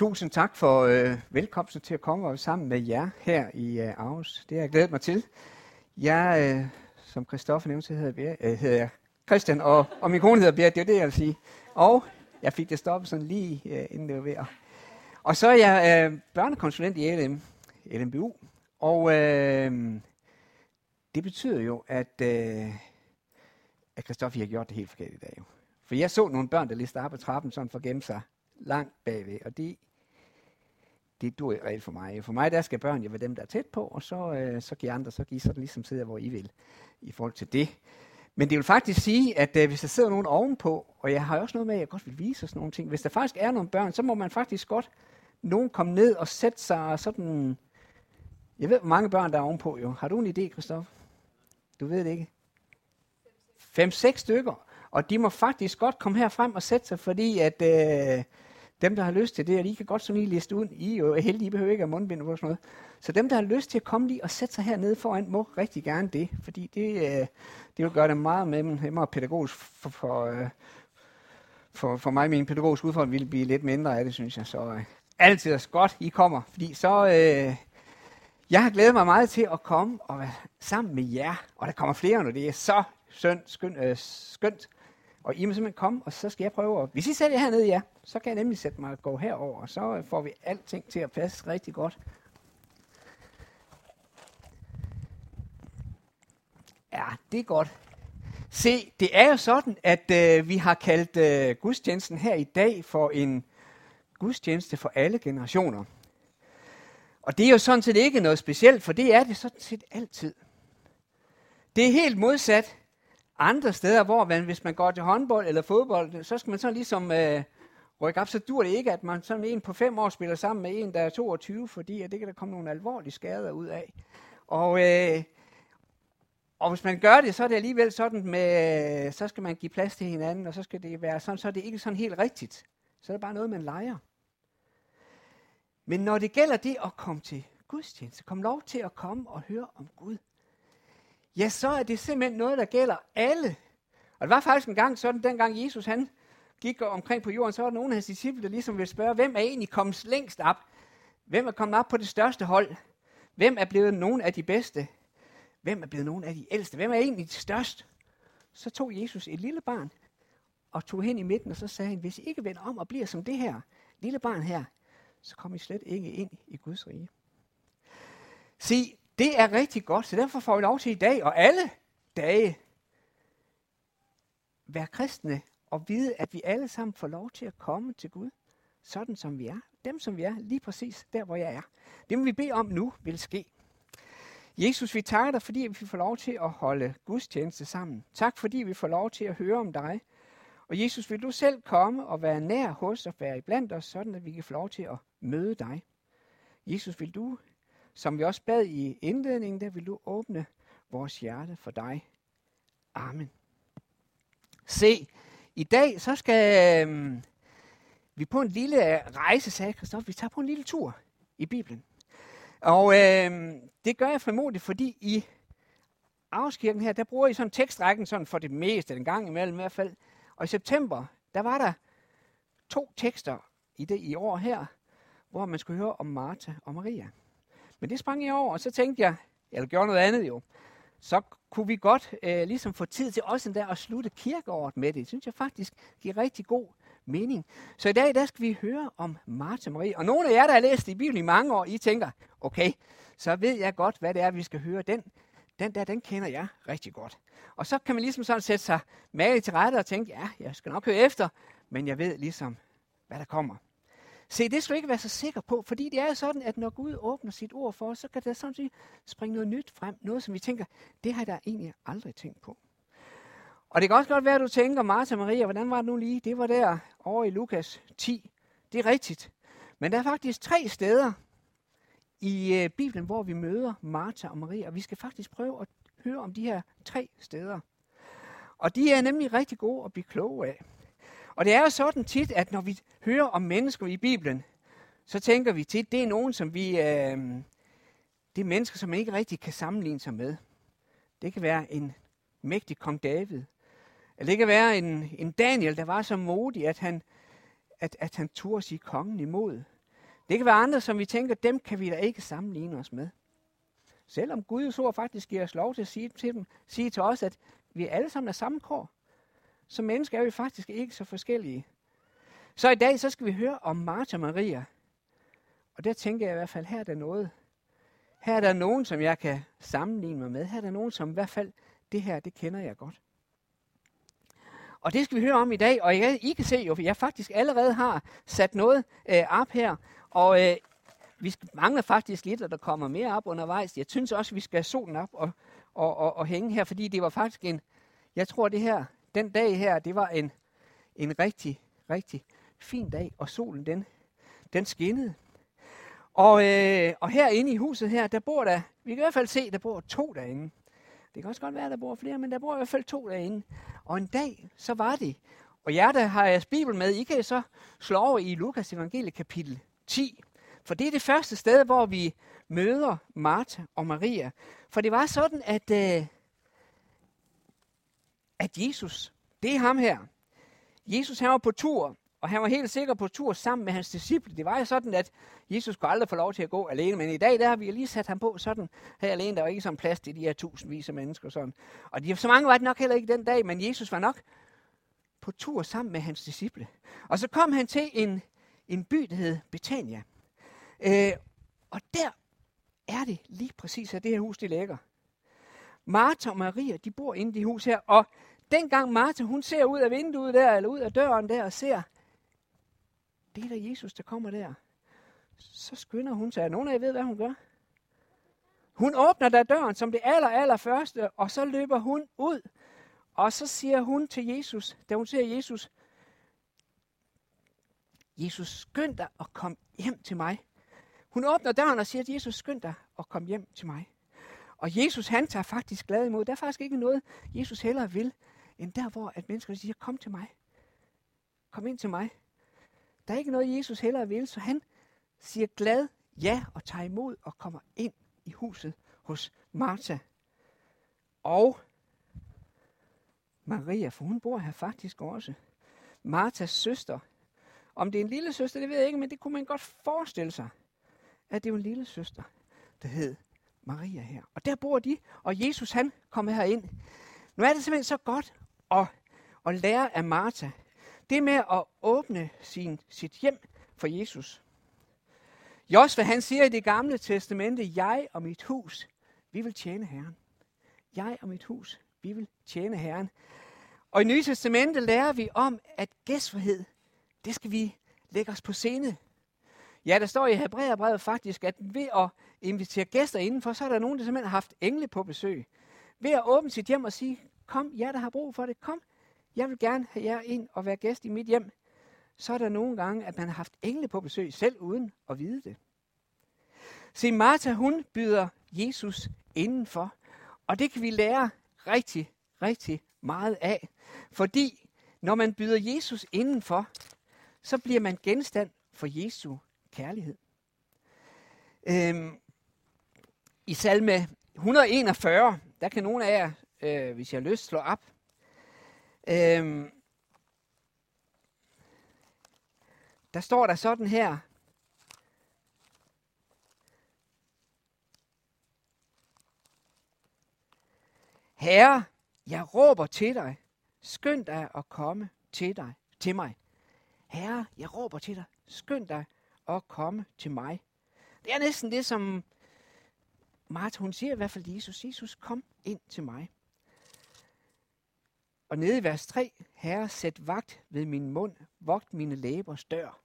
Tusind tak for øh, velkomsten til at komme og sammen med jer her i øh, Aarhus. Det har jeg glædet mig til. Jeg, øh, som Christoffer nævnte, så hedder, jeg, øh, hedder jeg Christian, og, og min kone hedder Bjerg, det er det, jeg vil sige. Og jeg fik det stoppet sådan lige øh, inden det var ved. Og så er jeg øh, børnekonsulent i LM, LMBU, og øh, det betyder jo, at, øh, at Christoffer har gjort det helt forkert i dag. Jo. For jeg så nogle børn, der lige startede på trappen sådan for at gemme sig langt bagved, og det, det dur ikke reelt for mig. For mig, der skal børn jo være dem, der er tæt på, og så, øh, så giver andre, så giver sådan ligesom sidder, hvor I vil, i forhold til det. Men det vil faktisk sige, at øh, hvis der sidder nogen ovenpå, og jeg har også noget med, at jeg godt vil vise sådan nogle ting, hvis der faktisk er nogle børn, så må man faktisk godt nogen komme ned og sætte sig sådan... Jeg ved, hvor mange børn der er ovenpå jo. Har du en idé, Kristoffer? Du ved det ikke? Fem-seks stykker. Og de må faktisk godt komme her frem og sætte sig, fordi at øh, dem, der har lyst til det, og de kan godt sådan lige liste ud, I er jo heldige, I behøver ikke at mundbind og sådan noget. Så dem, der har lyst til at komme lige og sætte sig hernede foran, må rigtig gerne det, fordi det, øh, det vil gøre det meget med nemmere pædagogisk for, for, øh, for, for mig. Min pædagogiske udfordring ville blive lidt mindre af det, synes jeg. Så øh, altid er godt, I kommer, fordi så... Øh, jeg har glædet mig meget til at komme og være sammen med jer, og der kommer flere, nu, det er så skønt, skønt, øh, skønt og I må simpelthen komme, og så skal jeg prøve at... Hvis I sætter jer hernede, ja, så kan jeg nemlig sætte mig og gå herover, og så får vi alting til at passe rigtig godt. Ja, det er godt. Se, det er jo sådan, at øh, vi har kaldt øh, gudstjenesten her i dag for en gudstjeneste for alle generationer. Og det er jo sådan set ikke noget specielt, for det er det sådan set altid. Det er helt modsat andre steder, hvor man, hvis man går til håndbold eller fodbold, så skal man så ligesom øh, rykke op, så dur det ikke, at man sådan en på fem år spiller sammen med en, der er 22, fordi at det kan der komme nogle alvorlige skader ud af. Og, øh, og hvis man gør det, så er det alligevel sådan med, så skal man give plads til hinanden, og så skal det være sådan, så er det ikke sådan helt rigtigt. Så er det bare noget, man leger. Men når det gælder det at komme til gudstjeneste, kom lov til at komme og høre om Gud, ja, så er det simpelthen noget, der gælder alle. Og det var faktisk en gang sådan, dengang Jesus han gik omkring på jorden, så var der nogle af hans disciple, der ligesom ville spørge, hvem er egentlig kommet længst op? Hvem er kommet op på det største hold? Hvem er blevet nogen af de bedste? Hvem er blevet nogen af de ældste? Hvem er egentlig de største? Så tog Jesus et lille barn og tog hen i midten, og så sagde han, hvis I ikke vender om og bliver som det her lille barn her, så kommer I slet ikke ind i Guds rige. Se, det er rigtig godt, så derfor får vi lov til i dag og alle dage være kristne og vide, at vi alle sammen får lov til at komme til Gud, sådan som vi er. Dem som vi er, lige præcis der, hvor jeg er. Det må vi bede om nu, vil ske. Jesus, vi takker dig, fordi vi får lov til at holde gudstjeneste sammen. Tak, fordi vi får lov til at høre om dig. Og Jesus, vil du selv komme og være nær hos og være iblandt os, sådan at vi kan få lov til at møde dig. Jesus, vil du som vi også bad i indledningen, der vil du åbne vores hjerte for dig. Amen. Se, i dag så skal øh, vi på en lille rejse, sagde Kristoffer. Vi tager på en lille tur i Bibelen. Og øh, det gør jeg formodentlig, fordi i afskirken her, der bruger I sådan tekstrækken sådan for det meste, den gang imellem i hvert fald. Og i september, der var der to tekster i det i år her, hvor man skulle høre om Martha og Maria. Men det sprang jeg over, og så tænkte jeg, eller gjorde noget andet jo, så kunne vi godt øh, ligesom få tid til også der at slutte kirkeåret med det. Det synes jeg faktisk giver rigtig god mening. Så i dag, der skal vi høre om Martha Marie. Og nogle af jer, der har læst i Bibelen i mange år, I tænker, okay, så ved jeg godt, hvad det er, vi skal høre. Den, den der, den kender jeg rigtig godt. Og så kan man ligesom sådan sætte sig med til rette og tænke, ja, jeg skal nok høre efter, men jeg ved ligesom, hvad der kommer. Se, det skal du ikke være så sikker på, fordi det er sådan, at når Gud åbner sit ord for os, så kan der samtidig springe noget nyt frem. Noget, som vi tænker, det har jeg da egentlig aldrig tænkt på. Og det kan også godt være, at du tænker, Martha Maria, hvordan var det nu lige? Det var der over i Lukas 10. Det er rigtigt. Men der er faktisk tre steder i øh, Bibelen, hvor vi møder Martha og Maria. Og vi skal faktisk prøve at høre om de her tre steder. Og de er nemlig rigtig gode at blive kloge af. Og det er jo sådan tit, at når vi hører om mennesker i Bibelen, så tænker vi tit, det er nogen, som vi, øh, det er mennesker, som man ikke rigtig kan sammenligne sig med. Det kan være en mægtig kong David. Eller det kan være en, en Daniel, der var så modig, at han, at, at han turde sige kongen imod. Det kan være andre, som vi tænker, dem kan vi da ikke sammenligne os med. Selvom Guds ord faktisk giver os lov til at sige til, dem, sige til os, at vi alle sammen er samme kår. Som mennesker er vi faktisk ikke så forskellige. Så i dag så skal vi høre om Martha Maria. Og der tænker jeg i hvert fald, her er der noget. Her er der nogen, som jeg kan sammenligne mig med. Her er der nogen, som i hvert fald, det her, det kender jeg godt. Og det skal vi høre om i dag, og jeg, I kan se jo, at jeg faktisk allerede har sat noget øh, op her, og øh, vi mangler faktisk lidt, at der kommer mere op undervejs. Jeg synes også, at vi skal have solen op og, og, og, og hænge her, fordi det var faktisk en, jeg tror det her, den dag her, det var en, en rigtig, rigtig fin dag, og solen den, den skinnede. Og, øh, og herinde i huset her, der bor der, vi kan i hvert fald se, der bor to derinde. Det kan også godt være, at der bor flere, men der bor i hvert fald to derinde. Og en dag, så var det. Og jer, der har jeres Bibel med, I kan så slå over i Lukas evangelie kapitel 10. For det er det første sted, hvor vi møder Martha og Maria. For det var sådan, at, øh, at Jesus, det er ham her. Jesus han var på tur, og han var helt sikker på tur sammen med hans disciple. Det var jo sådan, at Jesus kunne aldrig få lov til at gå alene, men i dag der har vi lige sat ham på sådan her alene. Der var ikke sådan plads til de her tusindvis af mennesker. Og Sådan. Og de, så mange var det nok heller ikke den dag, men Jesus var nok på tur sammen med hans disciple. Og så kom han til en, en by, der hed Betania. Øh, og der er det lige præcis, at det her hus det ligger. Martha og Maria, de bor inde i det hus her, og dengang Martha, hun ser ud af vinduet der, eller ud af døren der, og ser, det er der Jesus, der kommer der. Så skynder hun sig. Nogen af jer ved, hvad hun gør? Hun åbner da døren som det aller, aller første, og så løber hun ud. Og så siger hun til Jesus, da hun ser Jesus, Jesus, skynd dig og kom hjem til mig. Hun åbner døren og siger, Jesus, skynd dig og kom hjem til mig. Og Jesus, han tager faktisk glad imod. Der er faktisk ikke noget, Jesus hellere vil, end der, hvor at mennesker siger, kom til mig. Kom ind til mig. Der er ikke noget, Jesus hellere vil, så han siger glad ja og tager imod og kommer ind i huset hos Martha. Og Maria, for hun bor her faktisk også. Martas søster. Om det er en lille søster, det ved jeg ikke, men det kunne man godt forestille sig, at det var en lille søster, der hed Maria her. Og der bor de, og Jesus han kommer herind. Nu er det simpelthen så godt at, at lære af Martha. Det med at åbne sin, sit hjem for Jesus. Josva han siger i det gamle testamente, jeg og mit hus, vi vil tjene Herren. Jeg og mit hus, vi vil tjene Herren. Og i Nye Testamente lærer vi om, at gæstfrihed, det skal vi lægge os på scene. Ja, der står i Hebræerbrevet faktisk, at ved at inviterer gæster indenfor, så er der nogen, der simpelthen har haft engle på besøg. Ved at åbne sit hjem og sige, kom, jer der har brug for det, kom, jeg vil gerne have jer ind og være gæst i mit hjem. Så er der nogle gange, at man har haft engle på besøg, selv uden at vide det. Se, Martha, hun byder Jesus indenfor. Og det kan vi lære rigtig, rigtig meget af. Fordi når man byder Jesus indenfor, så bliver man genstand for Jesu kærlighed. Øhm, i salme 141, der kan nogen af jer, øh, hvis jeg har lyst, slå op. Øhm, der står der sådan her. Herre, jeg råber til dig. Skynd dig at komme til dig, til mig. Herre, jeg råber til dig. Skynd dig at komme til mig. Det er næsten det, som Martha, hun siger i hvert fald Jesus. Jesus, kom ind til mig. Og nede i vers 3, Herre, sæt vagt ved min mund, vogt mine læbers dør.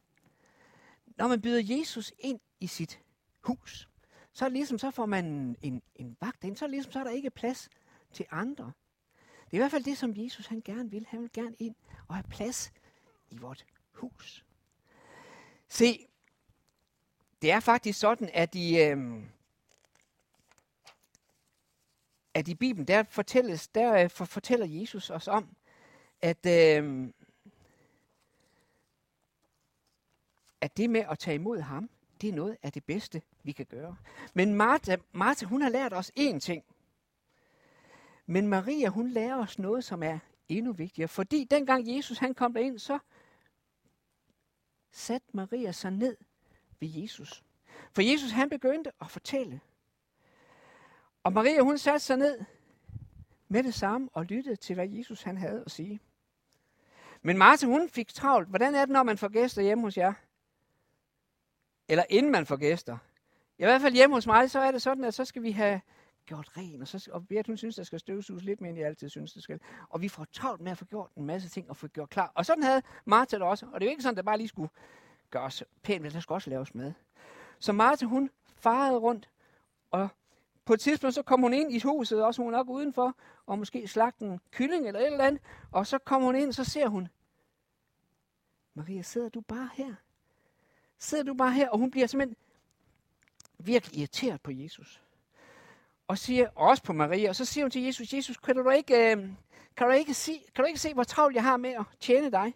Når man byder Jesus ind i sit hus, så er ligesom, så får man en, en vagt ind, så er ligesom, så er der ikke plads til andre. Det er i hvert fald det, som Jesus han gerne vil. Han vil gerne ind og have plads i vort hus. Se, det er faktisk sådan, at i, øh, at i Bibelen, der fortælles, der øh, for, fortæller Jesus os om, at, øh, at det med at tage imod ham, det er noget af det bedste, vi kan gøre. Men Martha, Martha hun har lært os én ting. Men Maria, hun lærer os noget, som er endnu vigtigere. Fordi dengang Jesus han kom derind, så satte Maria sig ned ved Jesus. For Jesus han begyndte at fortælle. Og Maria hun satte sig ned med det samme og lyttede til, hvad Jesus han havde at sige. Men Martha, hun fik travlt. Hvordan er det, når man får gæster hjemme hos jer? Eller inden man får gæster? I hvert fald hjemme hos mig, så er det sådan, at så skal vi have gjort ren, og, så, og Bert, hun synes, der skal støvsuges lidt mere, end jeg altid synes, det skal. Og vi får travlt med at få gjort en masse ting og få gjort klar. Og sådan havde Martha det også. Og det er jo ikke sådan, at det bare lige skulle gøres pænt, men der skal også laves mad. Så Martha, hun farede rundt, og på et tidspunkt, så kom hun ind i huset, også hun nok udenfor, og måske slagte en kylling eller et eller andet, og så kommer hun ind, så ser hun, Maria, sidder du bare her? Sidder du bare her? Og hun bliver simpelthen virkelig irriteret på Jesus. Og siger også på Maria, og så siger hun til Jesus, Jesus, kan du ikke, øh, kan du ikke, se, kan du ikke se, hvor travlt jeg har med at tjene dig?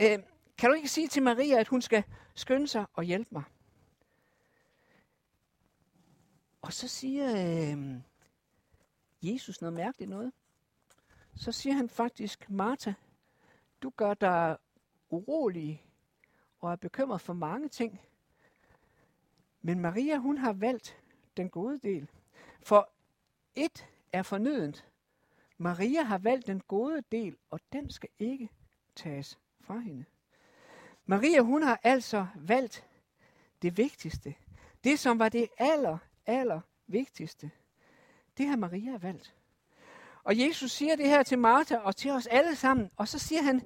Øh, kan du ikke sige til Maria, at hun skal skynde sig og hjælpe mig? Og så siger øh, Jesus noget mærkeligt noget. Så siger han faktisk, Martha, du gør dig urolig og er bekymret for mange ting. Men Maria, hun har valgt den gode del. For et er fornødent. Maria har valgt den gode del, og den skal ikke tages fra hende. Maria, hun har altså valgt det vigtigste. Det, som var det aller, allervigtigste. Det har Maria valgt. Og Jesus siger det her til Martha og til os alle sammen. Og så siger han,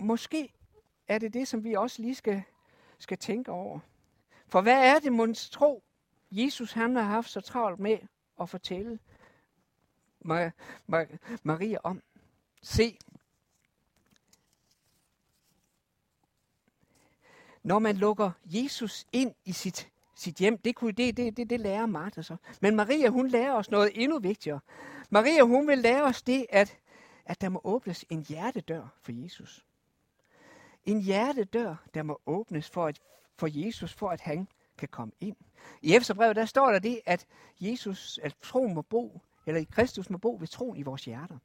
måske er det det, som vi også lige skal, skal tænke over. For hvad er det, mon tro, Jesus han har haft så travlt med at fortælle Maria om? Se, når man lukker Jesus ind i sit, sit hjem, det, kunne, det, det, det, det lærer Martha så. Men Maria, hun lærer os noget endnu vigtigere. Maria, hun vil lære os det, at, at der må åbnes en hjertedør for Jesus. En hjertedør, der må åbnes for, at, for Jesus, for at han kan komme ind. I Efterbrevet, der står der det, at Jesus, at troen må bo, eller Kristus må bo ved troen i vores hjerter.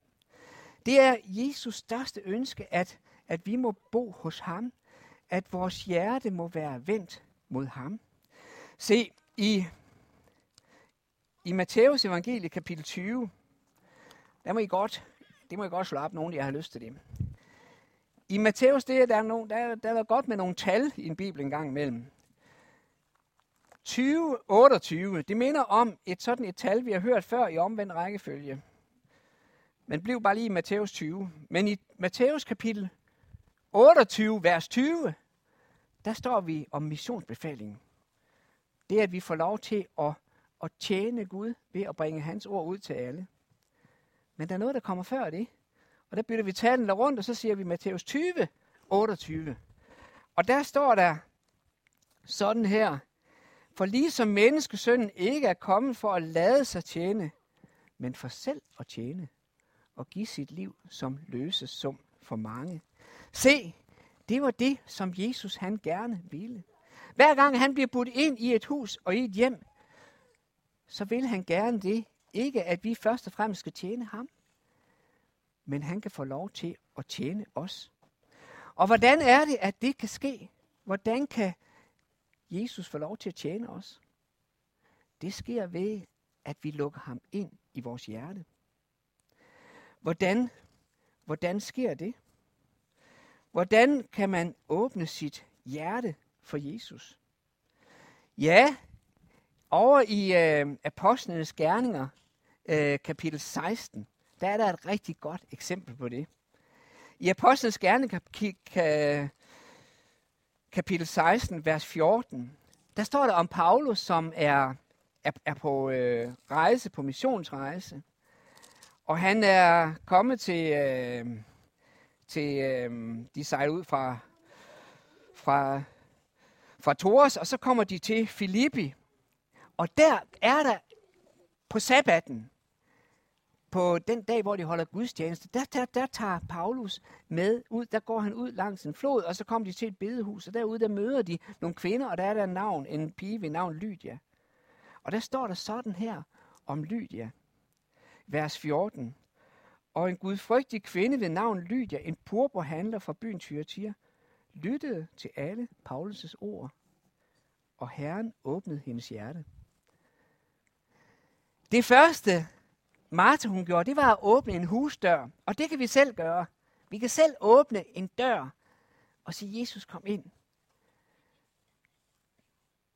Det er Jesus største ønske, at, at vi må bo hos ham, at vores hjerte må være vendt mod ham. Se, i, i Matteus evangelie kapitel 20, der må I godt, det må I godt slå op, nogen af jer har lyst til det. I Matthæus, det er, der, er nogen, der, der er godt med nogle tal i en bibel en gang imellem. 20, 28, det minder om et sådan et tal, vi har hørt før i omvendt rækkefølge. Men bliv bare lige i Matthæus 20. Men i Matthæus kapitel 28, vers 20, der står vi om missionsbefalingen. Det er, at vi får lov til at, at tjene Gud ved at bringe hans ord ud til alle. Men der er noget, der kommer før det. Og der bytter vi tallene rundt, og så siger vi Matthæus 20, 28. Og der står der sådan her. For ligesom menneskesønnen ikke er kommet for at lade sig tjene, men for selv at tjene og give sit liv som løsesum for mange. Se, det var det, som Jesus han gerne ville. Hver gang han bliver budt ind i et hus og i et hjem, så vil han gerne det. Ikke at vi først og fremmest skal tjene ham, men han kan få lov til at tjene os. Og hvordan er det, at det kan ske? Hvordan kan Jesus få lov til at tjene os? Det sker ved, at vi lukker ham ind i vores hjerte. Hvordan, hvordan sker det? Hvordan kan man åbne sit hjerte for Jesus? Ja, over i øh, Apostlenes Gerninger, øh, kapitel 16, der er der et rigtig godt eksempel på det. I Apostlenes Gerninger, kapitel 16, vers 14, der står der om Paulus, som er, er, er på øh, rejse, på missionsrejse. Og han er kommet til, øh, til øh, de sejler ud fra, fra, fra Tours, og så kommer de til Filippi. Og der er der på sabbaten, på den dag, hvor de holder gudstjeneste, der, der, der tager Paulus med ud, der går han ud langs en flod, og så kommer de til et bedehus, og derude der møder de nogle kvinder, og der er der en navn, en pige ved navn Lydia. Og der står der sådan her om Lydia, vers 14. Og en gudfrygtig kvinde ved navn Lydia, en purpurhandler fra byen Thyatira, lyttede til alle Paulus' ord, og Herren åbnede hendes hjerte. Det første, Martha hun gjorde, det var at åbne en husdør, og det kan vi selv gøre. Vi kan selv åbne en dør og sige, Jesus kom ind.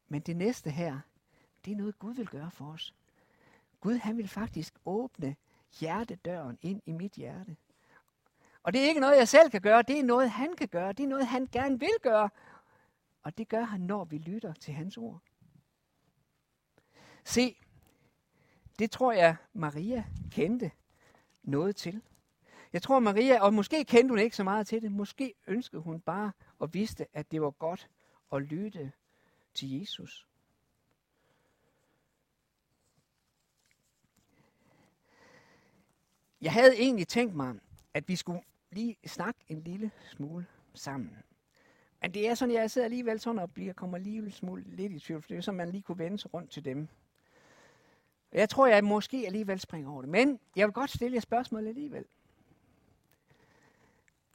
Men det næste her, det er noget Gud vil gøre for os. Gud han vil faktisk åbne hjertedøren ind i mit hjerte. Og det er ikke noget, jeg selv kan gøre, det er noget, han kan gøre. Det er noget, han gerne vil gøre. Og det gør han, når vi lytter til hans ord. Se, det tror jeg, Maria kendte noget til. Jeg tror, Maria, og måske kendte hun ikke så meget til det, måske ønskede hun bare og vidste, at det var godt at lytte til Jesus. Jeg havde egentlig tænkt mig, at vi skulle lige snakke en lille smule sammen. Men det er sådan, jeg sidder alligevel sådan og bliver, kommer alligevel smule lidt i tvivl, for det er sådan, man lige kunne vende sig rundt til dem. Jeg tror, jeg måske alligevel springer over det. Men jeg vil godt stille jer spørgsmål alligevel.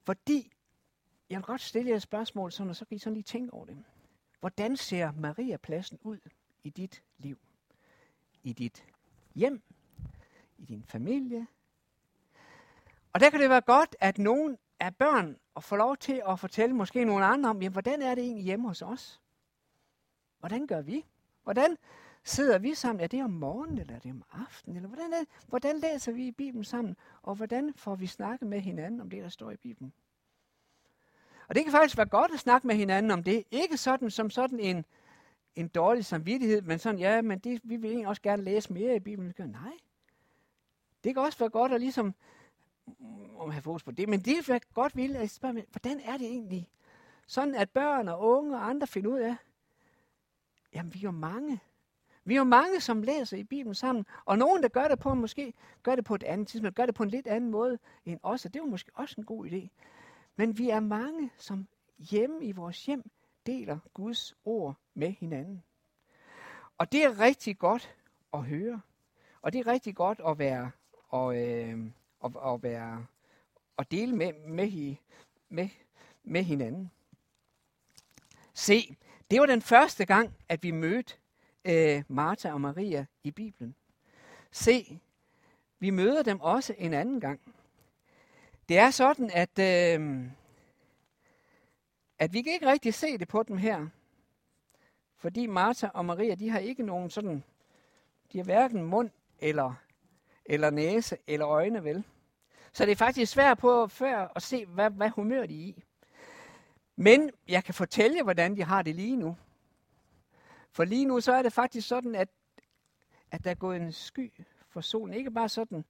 Fordi jeg vil godt stille jer et spørgsmål, sådan, og så kan I sådan lige tænke over det. Hvordan ser Maria-pladsen ud i dit liv? I dit hjem? I din familie? Og der kan det være godt, at nogen af børn og få lov til at fortælle måske nogle andre om, jamen, hvordan er det egentlig hjemme hos os? Hvordan gør vi? Hvordan sidder vi sammen? Er det om morgenen, eller er det om aftenen? Eller hvordan, er, hvordan læser vi i Bibelen sammen? Og hvordan får vi snakket med hinanden om det, der står i Bibelen? Og det kan faktisk være godt at snakke med hinanden om det. Ikke sådan som sådan en, en dårlig samvittighed, men sådan, ja, men det, vi vil egentlig også gerne læse mere i Bibelen. Nej. Det kan også være godt at ligesom om have fokus på det, men det er godt vil at spørge, hvordan er det egentlig? Sådan at børn og unge og andre finder ud af, jamen vi er jo mange. Vi er jo mange, som læser i Bibelen sammen, og nogen, der gør det på, måske gør det på et andet tidspunkt, gør det på en lidt anden måde end os, og det er jo måske også en god idé. Men vi er mange, som hjemme i vores hjem deler Guds ord med hinanden. Og det er rigtig godt at høre. Og det er rigtig godt at være og, øh, og, og være og dele med, med, med, med hinanden. Se, det var den første gang, at vi mødte øh, Martha og Maria i Bibelen. Se, vi møder dem også en anden gang. Det er sådan, at, øh, at vi kan ikke rigtig se det på dem her. Fordi Martha og Maria, de har ikke nogen sådan, de har hverken mund eller, eller næse eller øjne, vel? Så det er faktisk svært på før at se, hvad, hvad humør de er i. Men jeg kan fortælle jer, hvordan de har det lige nu. For lige nu så er det faktisk sådan, at, at der er gået en sky for solen. Ikke bare sådan,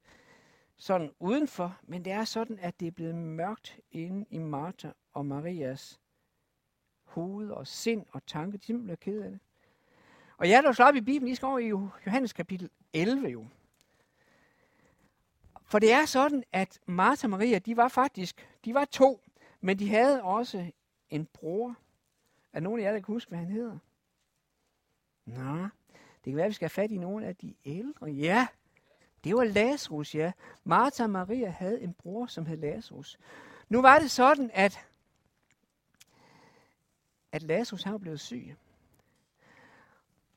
sådan udenfor, men det er sådan, at det er blevet mørkt inde i Martha og Marias hoved og sind og tanke. De bliver ked af det. Og jeg er der så op i Bibelen, I skal over i Johannes kapitel 11 jo. For det er sådan, at Martha og Maria, de var faktisk, de var to, men de havde også en bror. Er nogen af jer, der kan huske, hvad han hedder? Nå, det kan være, at vi skal have fat i nogle af de ældre. Ja, det var Lazarus, ja. Martha og Maria havde en bror, som hed Lazarus. Nu var det sådan, at, at Lazarus har blevet syg.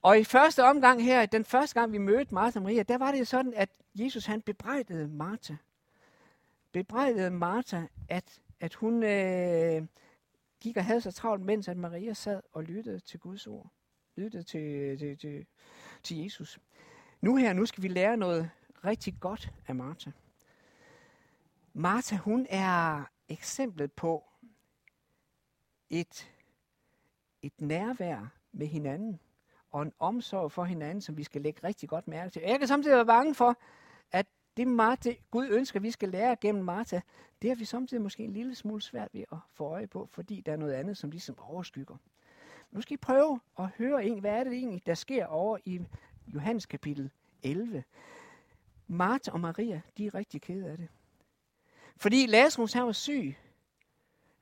Og i første omgang her, den første gang vi mødte Martha og Maria, der var det jo sådan, at Jesus han bebrejdede Martha. Bebrejdede Martha, at, at hun øh, gik og havde så travlt, mens at Maria sad og lyttede til Guds ord. Lyttede til, til, til, til Jesus. Nu her, nu skal vi lære noget rigtig godt af Martha. Martha, hun er eksemplet på et, et nærvær med hinanden og en omsorg for hinanden, som vi skal lægge rigtig godt mærke til. Jeg kan samtidig være bange for, at det Martha, Gud ønsker, vi skal lære gennem Martha, det har vi samtidig måske en lille smule svært ved at få øje på, fordi der er noget andet, som ligesom overskygger. Nu skal I prøve at høre, en, hvad er det egentlig, der sker over i Johannes kapitel 11. Martha og Maria, de er rigtig kede af det. Fordi Lazarus her var syg.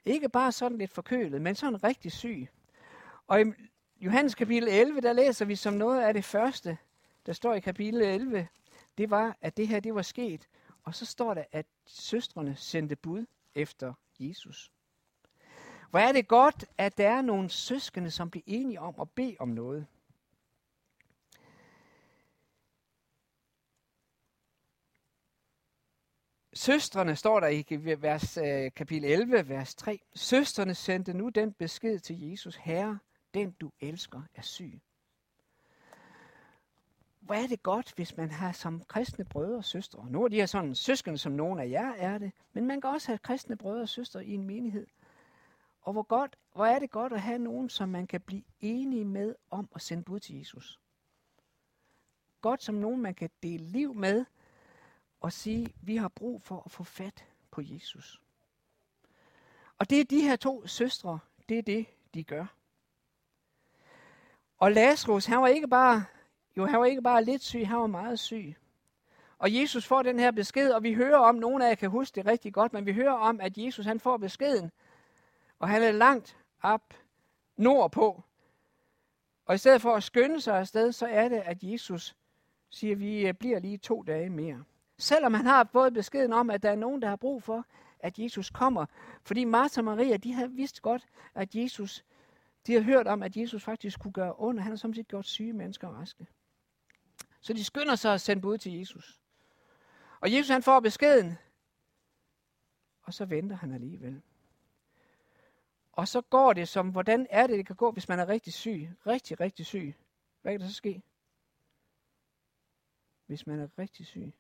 Ikke bare sådan lidt forkølet, men sådan rigtig syg. Og i Johannes kapitel 11, der læser vi som noget af det første, der står i kapitel 11, det var, at det her det var sket. Og så står der, at søstrene sendte bud efter Jesus. Hvor er det godt, at der er nogle søskende, som bliver enige om at bede om noget. Søstrene står der i vers, øh, kapitel 11, vers 3. Søstrene sendte nu den besked til Jesus, Herre, den du elsker er syg. Hvor er det godt, hvis man har som kristne brødre og søstre. Nu er de her sådan søskende, som nogle af jer er det, men man kan også have kristne brødre og søstre i en menighed. Og hvor, godt, hvor er det godt at have nogen, som man kan blive enige med om at sende bud til Jesus. Godt som nogen, man kan dele liv med, og sige, vi har brug for at få fat på Jesus. Og det er de her to søstre, det er det, de gør. Og Lazarus, han var ikke bare, jo, han var ikke bare lidt syg, han var meget syg. Og Jesus får den her besked, og vi hører om, nogle af jer kan huske det rigtig godt, men vi hører om, at Jesus han får beskeden, og han er langt op nordpå. Og i stedet for at skynde sig afsted, så er det, at Jesus siger, at vi øh, bliver lige to dage mere. Selvom han har fået beskeden om, at der er nogen, der har brug for, at Jesus kommer. Fordi Martha og Maria, de havde vidst godt, at Jesus, de har hørt om, at Jesus faktisk kunne gøre under. Han har samtidig gjort syge mennesker raske. Så de skynder sig at sende bud til Jesus. Og Jesus han får beskeden, og så venter han alligevel. Og så går det som, hvordan er det, det kan gå, hvis man er rigtig syg? Rigtig, rigtig syg. Hvad kan der så ske? Hvis man er rigtig syg.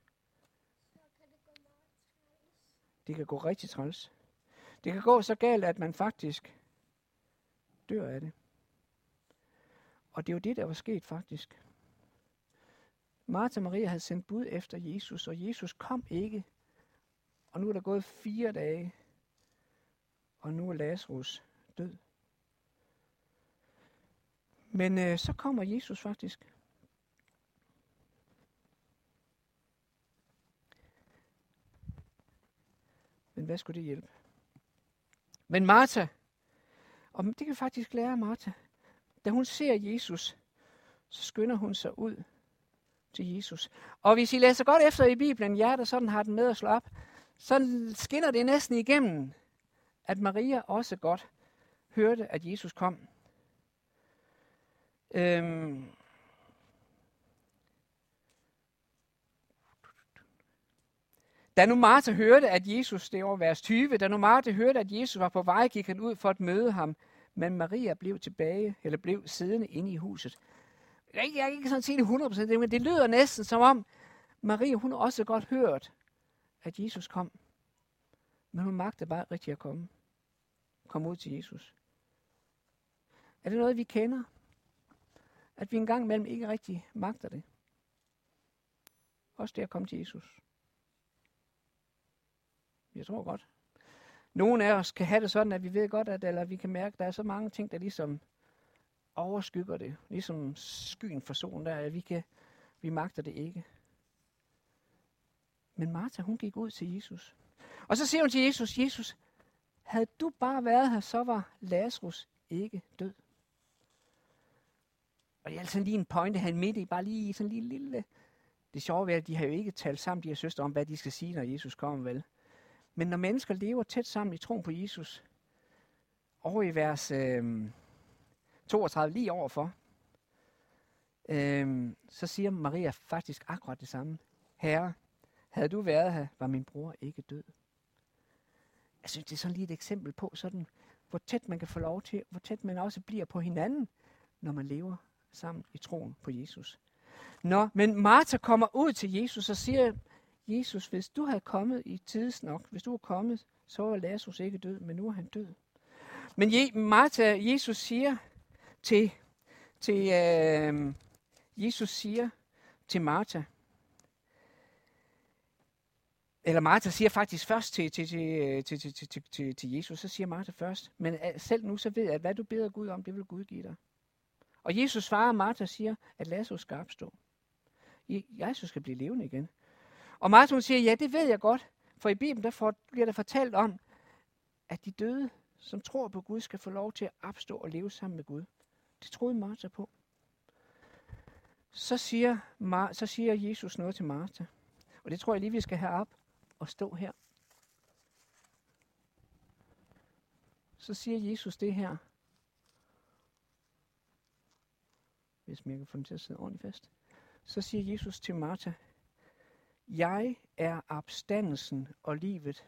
Det kan gå rigtig træls. Det kan gå så galt, at man faktisk dør af det. Og det er jo det, der var sket faktisk. Martha Maria havde sendt bud efter Jesus, og Jesus kom ikke. Og nu er der gået fire dage, og nu er Lazarus død. Men øh, så kommer Jesus faktisk. Men hvad skulle det hjælpe? Men Martha, og det kan faktisk lære Martha, da hun ser Jesus, så skynder hun sig ud til Jesus. Og hvis I læser godt efter i Bibelen, ja, der sådan har den med at slå op, så skinner det næsten igennem, at Maria også godt hørte, at Jesus kom. Øhm, Da nu Martha hørte, at Jesus, det var vers 20, da nu Martha hørte, at Jesus var på vej, gik han ud for at møde ham. Men Maria blev tilbage, eller blev siddende inde i huset. Jeg, jeg kan ikke sådan sige det 100%, men det lyder næsten som om, Maria, hun også godt hørt, at Jesus kom. Men hun magte bare rigtig at komme. Komme ud til Jesus. Er det noget, vi kender? At vi engang mellem ikke rigtig magter det? Også det at komme til Jesus. Jeg tror godt. Nogle af os kan have det sådan, at vi ved godt, at eller vi kan mærke, at der er så mange ting, der ligesom overskygger det. Ligesom skyen for solen der, at vi, kan, vi magter det ikke. Men Martha, hun gik ud til Jesus. Og så siger hun til Jesus, Jesus, havde du bare været her, så var Lazarus ikke død. Og det er altså lige en pointe, han midt i, bare lige sådan en lille, lille... Det sjove er, at de har jo ikke talt sammen, de her søstre, om hvad de skal sige, når Jesus kommer, vel? Men når mennesker lever tæt sammen i troen på Jesus, over i vers øh, 32 lige overfor, øh, så siger Maria faktisk akkurat det samme. Herre, havde du været her, var min bror ikke død. Jeg synes, det er sådan lige et eksempel på, sådan, hvor tæt man kan få lov til, hvor tæt man også bliver på hinanden, når man lever sammen i troen på Jesus. Nå, men Martha kommer ud til Jesus og siger, Jesus, hvis du havde kommet i tids nok, hvis du var kommet, så var Lazarus ikke død, men nu er han død. Men Je- Martha, Jesus siger til, til øh, Jesus siger til Martha, eller Martha siger faktisk først til, til, til, øh, til, til, til, til, til Jesus, så siger Martha først, men øh, selv nu så ved jeg, at hvad du beder Gud om, det vil Gud give dig. Og Jesus svarer, Martha siger, at Lazarus skal opstå. Jesus skal blive levende igen. Og Martin siger, ja, det ved jeg godt, for i Bibelen der får, bliver der fortalt om, at de døde, som tror på Gud, skal få lov til at opstå og leve sammen med Gud. Det troede Martha på. Så siger, Mar- så siger Jesus noget til Martha. Og det tror jeg lige, vi skal have op og stå her. så siger Jesus det her. Hvis man kan få den til at sidde ordentligt fast. Så siger Jesus til Martha, jeg er opstandelsen og livet.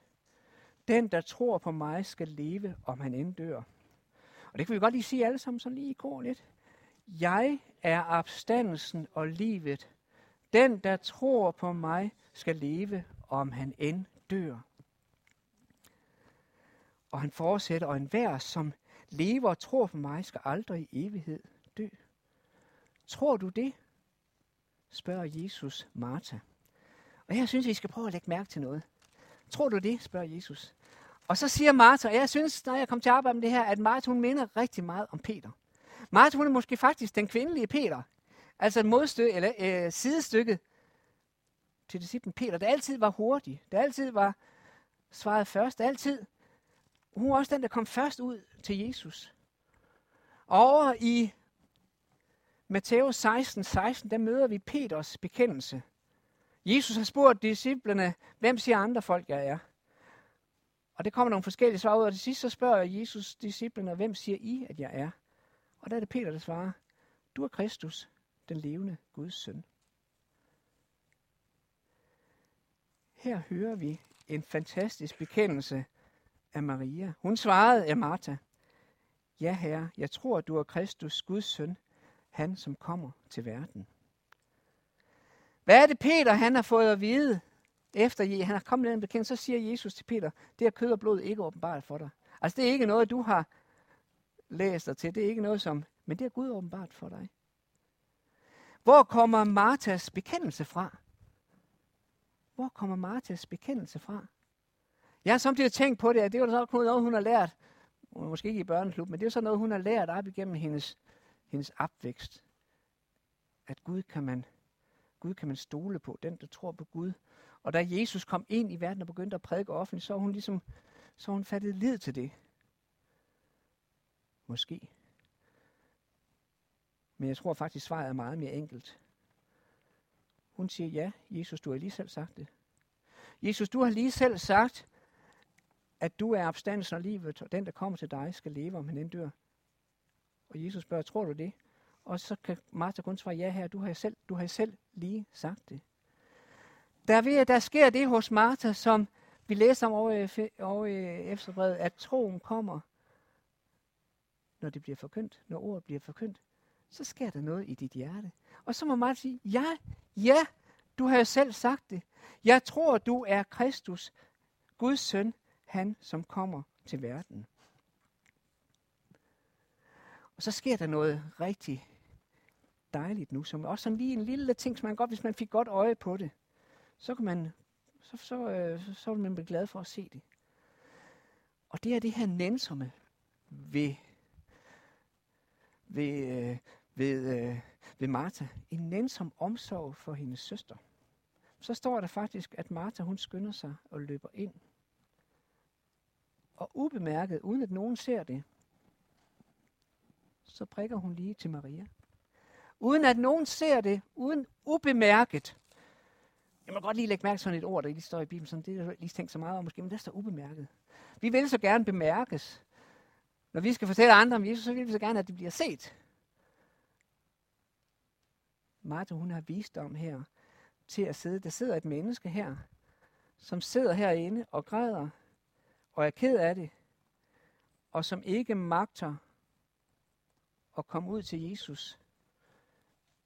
Den, der tror på mig, skal leve, om han end dør. Og det kan vi godt lige sige alle sammen, så lige i kor lidt. Jeg er opstandelsen og livet. Den, der tror på mig, skal leve, om han end dør. Og han fortsætter, og enhver, som lever og tror på mig, skal aldrig i evighed dø. Tror du det? spørger Jesus Martha. Og jeg synes vi skal prøve at lægge mærke til noget. Tror du det? spørger Jesus. Og så siger Martha, og jeg synes, når jeg kom til at arbejde med det her, at Martha, hun minder rigtig meget om Peter. Martha, hun er måske faktisk den kvindelige Peter. Altså et modstykke, eller øh, sidestykket til disciplen Peter, der altid var hurtig, der altid var svaret først, der altid. Hun var også den, der kom først ud til Jesus. Og over i Matthæus 16, 16, der møder vi Peters bekendelse. Jesus har spurgt disciplene, hvem siger andre folk, jeg er? Og det kommer nogle forskellige svar ud, og til sidst så spørger Jesus disciplene, hvem siger I, at jeg er? Og der er det Peter, der svarer, du er Kristus, den levende Guds søn. Her hører vi en fantastisk bekendelse af Maria. Hun svarede af Martha, Ja herre, jeg tror, du er Kristus, Guds søn, han som kommer til verden. Hvad er det Peter, han har fået at vide, efter han har kommet med en bekendelse, så siger Jesus til Peter, det er kød og blod ikke åbenbart for dig. Altså det er ikke noget, du har læst dig til, det er ikke noget som, men det er Gud åbenbart for dig. Hvor kommer Martas bekendelse fra? Hvor kommer Martas bekendelse fra? Jeg har samtidig tænkt på det, at det var så noget, hun har lært, måske ikke i børneklub, men det er så noget, hun har lært op igennem hendes, hendes opvækst. At Gud kan, man, Gud kan man stole på, den der tror på Gud. Og da Jesus kom ind i verden og begyndte at prædike offentligt, så hun ligesom så hun fattet lid til det. Måske. Men jeg tror faktisk, svaret er meget mere enkelt. Hun siger, ja, Jesus, du har lige selv sagt det. Jesus, du har lige selv sagt, at du er opstandelsen og livet, og den, der kommer til dig, skal leve, om han end dør. Og Jesus spørger, tror du det? Og så kan Martha kun svare, ja her, du har selv, du har selv lige sagt det. Der, ved, der sker det hos Martha, som vi læser om over over Efterbrevet, at troen kommer, når det bliver forkyndt, når ordet bliver forkyndt så sker der noget i dit hjerte. Og så må Martha sige, ja, ja, du har jo selv sagt det. Jeg tror, du er Kristus, Guds søn, han som kommer til verden. Og så sker der noget rigtig dejligt nu, som også sådan lige en lille ting, som man godt, hvis man fik godt øje på det, så kan man, så, så, øh, så vil man blive glad for at se det. Og det er det her nænsomme ved, ved, øh, ved, øh, ved Martha. En nænsom omsorg for hendes søster. Så står der faktisk, at Martha hun skynder sig og løber ind. Og ubemærket, uden at nogen ser det, så prikker hun lige til Maria. Uden at nogen ser det, uden ubemærket. Jeg må godt lige lægge mærke til sådan et ord, der lige står i Bibelen, sådan det er lige tænkt så meget om måske, men der står ubemærket. Vi vil så gerne bemærkes. Når vi skal fortælle andre om Jesus, så vil vi så gerne, at det bliver set. Martha, hun har visdom her til at sidde. Der sidder et menneske her, som sidder herinde og græder og er ked af det, og som ikke magter at komme ud til Jesus.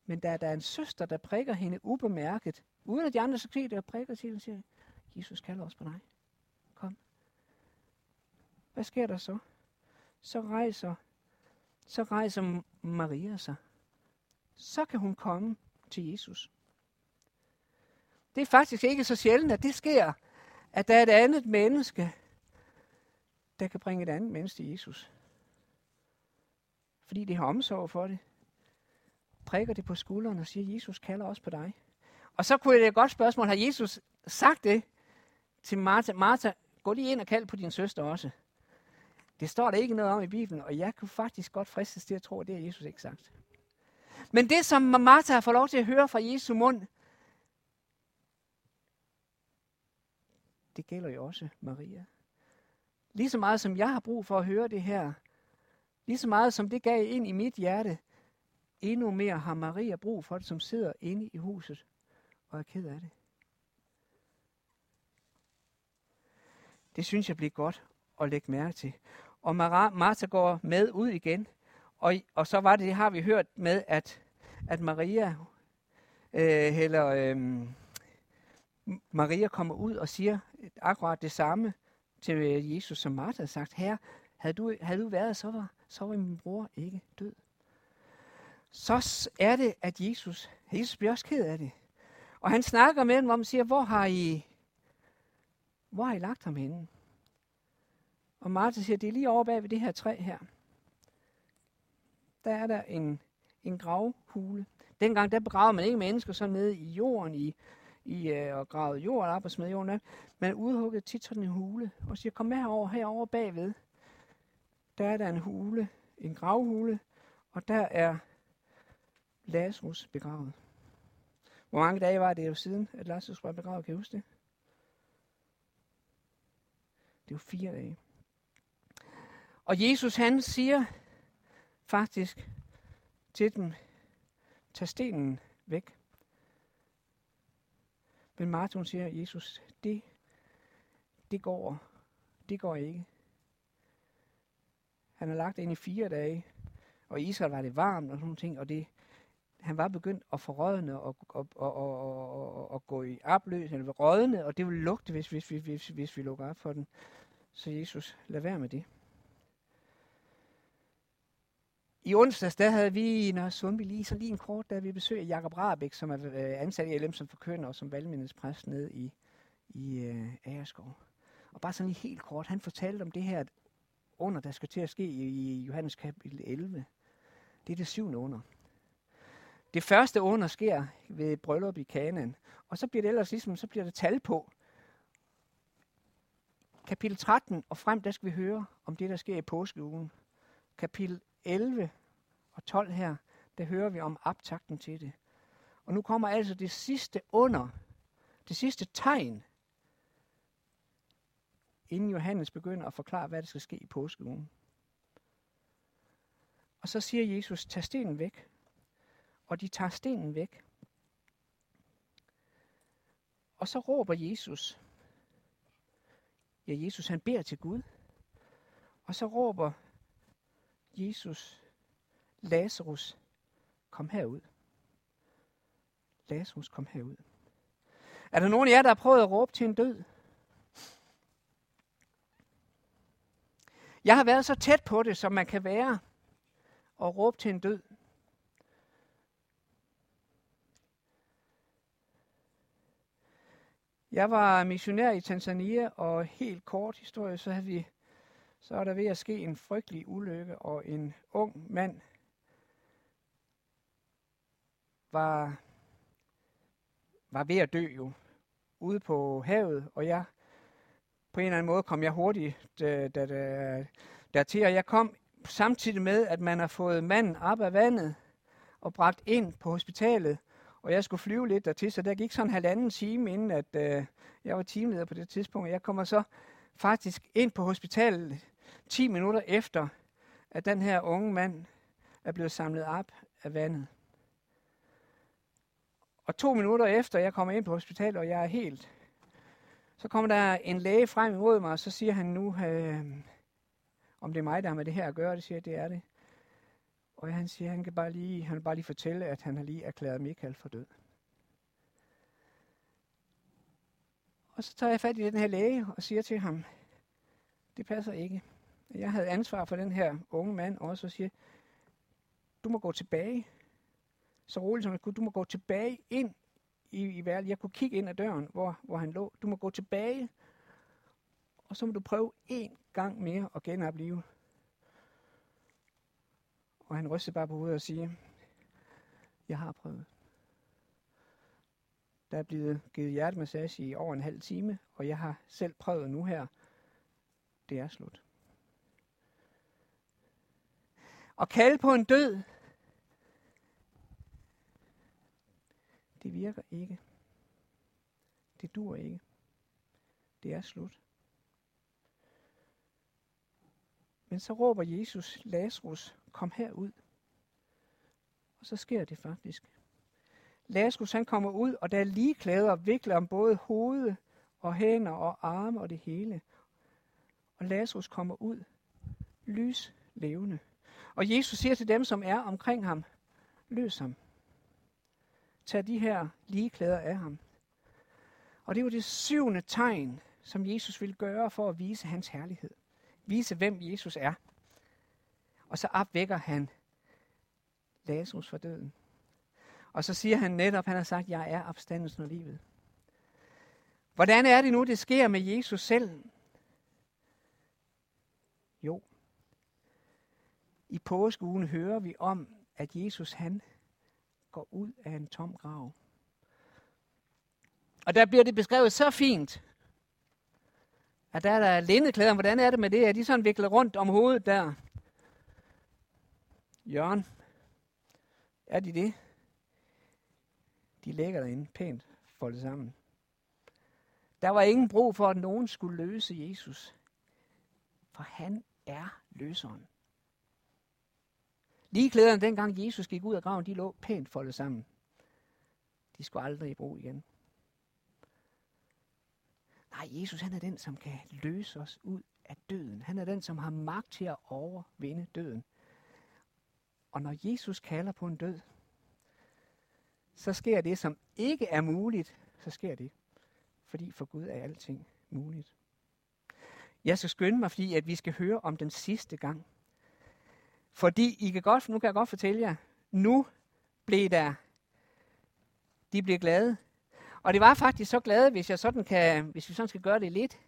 Men der er der en søster, der prikker hende ubemærket, uden at de andre skal se det, og prikker til hende siger, Jesus kalder os på dig. Kom. Hvad sker der så? Så rejser, så rejser Maria sig så kan hun komme til Jesus. Det er faktisk ikke så sjældent, at det sker, at der er et andet menneske, der kan bringe et andet menneske til Jesus. Fordi det har omsorg for det. Prikker det på skulderen og siger, Jesus kalder også på dig. Og så kunne det et godt spørgsmål, har Jesus sagt det til Martha? Martha, gå lige ind og kald på din søster også. Det står der ikke noget om i Bibelen, og jeg kunne faktisk godt fristes til at tro, at det har Jesus ikke sagt. Men det, som Martha har fået lov til at høre fra Jesu mund, det gælder jo også Maria. Lige så meget som jeg har brug for at høre det her, lige så meget som det gav ind i mit hjerte, endnu mere har Maria brug for det, som sidder inde i huset og er ked af det. Det synes jeg bliver godt at lægge mærke til. Og Martha går med ud igen. Og, og så var det, det har vi hørt med, at, at Maria, øh, eller, øh, Maria kommer ud og siger akkurat det samme til øh, Jesus, som Martha havde sagt. Herre, havde du, havde du været, så var, så var min bror ikke død. Så er det, at Jesus, Jesus bliver også ked af det. Og han snakker med dem om og siger, hvor har I, hvor har I lagt ham henne? Og Martha siger, det er lige over bag ved det her træ her. Der er der en, en gravhule. Dengang der begravede man ikke mennesker så nede i jorden i, i øh, og gravede jorden op og smed jorden op. Man udhuggede tit sådan en hule og siger, kom med herover, herover bagved. Der er der en hule, en gravhule, og der er Lazarus begravet. Hvor mange dage var det jo siden, at Lazarus var begravet? Kan I huske det? Det var fire dage. Og Jesus han siger faktisk til dem, tag stenen væk. Men Martin siger, Jesus, det, det går, det går ikke. Han har lagt ind i fire dage, og i Israel var det varmt og sådan nogle ting, og det, han var begyndt at få og, og, og, og, og, og gå i opløs, eller rådne, og det ville lugte, hvis, hvis, hvis, hvis, hvis vi lukker op for den. Så Jesus, lad være med det. I onsdags, der havde vi når Nørre Sundby lige så lige en kort, der vi besøgte Jakob Rabeck, som er øh, ansat i LM som forkønner og som valgmindespræst ned i, i uh, Agerskov. Og bare sådan lige helt kort, han fortalte om det her under, der skal til at ske i, i Johannes kapitel 11. Det er det syvende under. Det første under sker ved bryllup i Kanaan, og så bliver det ellers ligesom, så bliver det tal på. Kapitel 13 og frem, der skal vi høre om det, der sker i påskeugen. Kapitel 11 og 12 her, der hører vi om optakten til det. Og nu kommer altså det sidste under, det sidste tegn, inden Johannes begynder at forklare, hvad der skal ske i påskeugen. Og så siger Jesus, tag stenen væk. Og de tager stenen væk. Og så råber Jesus. Ja, Jesus han beder til Gud. Og så råber Jesus, Lazarus, kom herud. Lazarus, kom herud. Er der nogen af jer, der har prøvet at råbe til en død? Jeg har været så tæt på det, som man kan være, og råbe til en død. Jeg var missionær i Tanzania, og helt kort historie, så havde vi så er der ved at ske en frygtelig ulykke, og en ung mand var, var ved at dø jo, ude på havet, og jeg, på en eller anden måde kom jeg hurtigt da, da, da, dertil, og jeg kom samtidig med, at man har fået manden op af vandet og bragt ind på hospitalet, og jeg skulle flyve lidt dertil, så der gik sådan en halvanden time, inden at øh, jeg var teamleder på det tidspunkt, jeg kommer så faktisk ind på hospitalet 10 minutter efter, at den her unge mand er blevet samlet op af vandet. Og to minutter efter, jeg kommer ind på hospitalet, og jeg er helt, så kommer der en læge frem imod mig, og så siger han nu, øh, om det er mig, der har med det her at gøre. Det siger det er det. Og han siger, han kan bare lige, han bare lige fortælle, at han har lige erklæret Michael for død. Og så tager jeg fat i den her læge og siger til ham, det passer ikke. Jeg havde ansvar for den her unge mand også og siger, du må gå tilbage. Så roligt som jeg kunne, du må gå tilbage ind i, i verden. Jeg kunne kigge ind ad døren, hvor, hvor han lå. Du må gå tilbage, og så må du prøve en gang mere at genopleve. Og han rystede bare på hovedet og siger, jeg har prøvet. Der er blevet givet hjertemassage i over en halv time, og jeg har selv prøvet nu her. Det er slut. Og kalde på en død, det virker ikke. Det dur ikke. Det er slut. Men så råber Jesus, Lazarus, kom herud. Og så sker det faktisk. Lazarus han kommer ud, og der er lige klæder viklet om både hoved og hænder og arme og det hele. Og Lazarus kommer ud, lys levende. Og Jesus siger til dem, som er omkring ham, løs ham. Tag de her lige klæder af ham. Og det var det syvende tegn, som Jesus ville gøre for at vise hans herlighed. Vise, hvem Jesus er. Og så opvækker han Lazarus fra døden. Og så siger han netop, han har sagt, jeg er opstandelsen og livet. Hvordan er det nu, det sker med Jesus selv? Jo, i påskeugen hører vi om, at Jesus han går ud af en tom grav. Og der bliver det beskrevet så fint, at der er der lindeklæder. Hvordan er det med det? Er de sådan viklet rundt om hovedet der? Jørgen, er de det? De ligger derinde pænt foldet sammen. Der var ingen brug for, at nogen skulle løse Jesus. For han er løseren. Lige klæderne, dengang Jesus gik ud af graven, de lå pænt foldet sammen. De skulle aldrig i brug igen. Nej, Jesus han er den, som kan løse os ud af døden. Han er den, som har magt til at overvinde døden. Og når Jesus kalder på en død, så sker det, som ikke er muligt, så sker det. Fordi for Gud er alting muligt. Jeg skal skynde mig, fordi at vi skal høre om den sidste gang. Fordi I kan godt, nu kan jeg godt fortælle jer, nu blev der, de blev glade. Og det var faktisk så glade, hvis jeg sådan kan, hvis vi sådan skal gøre det lidt,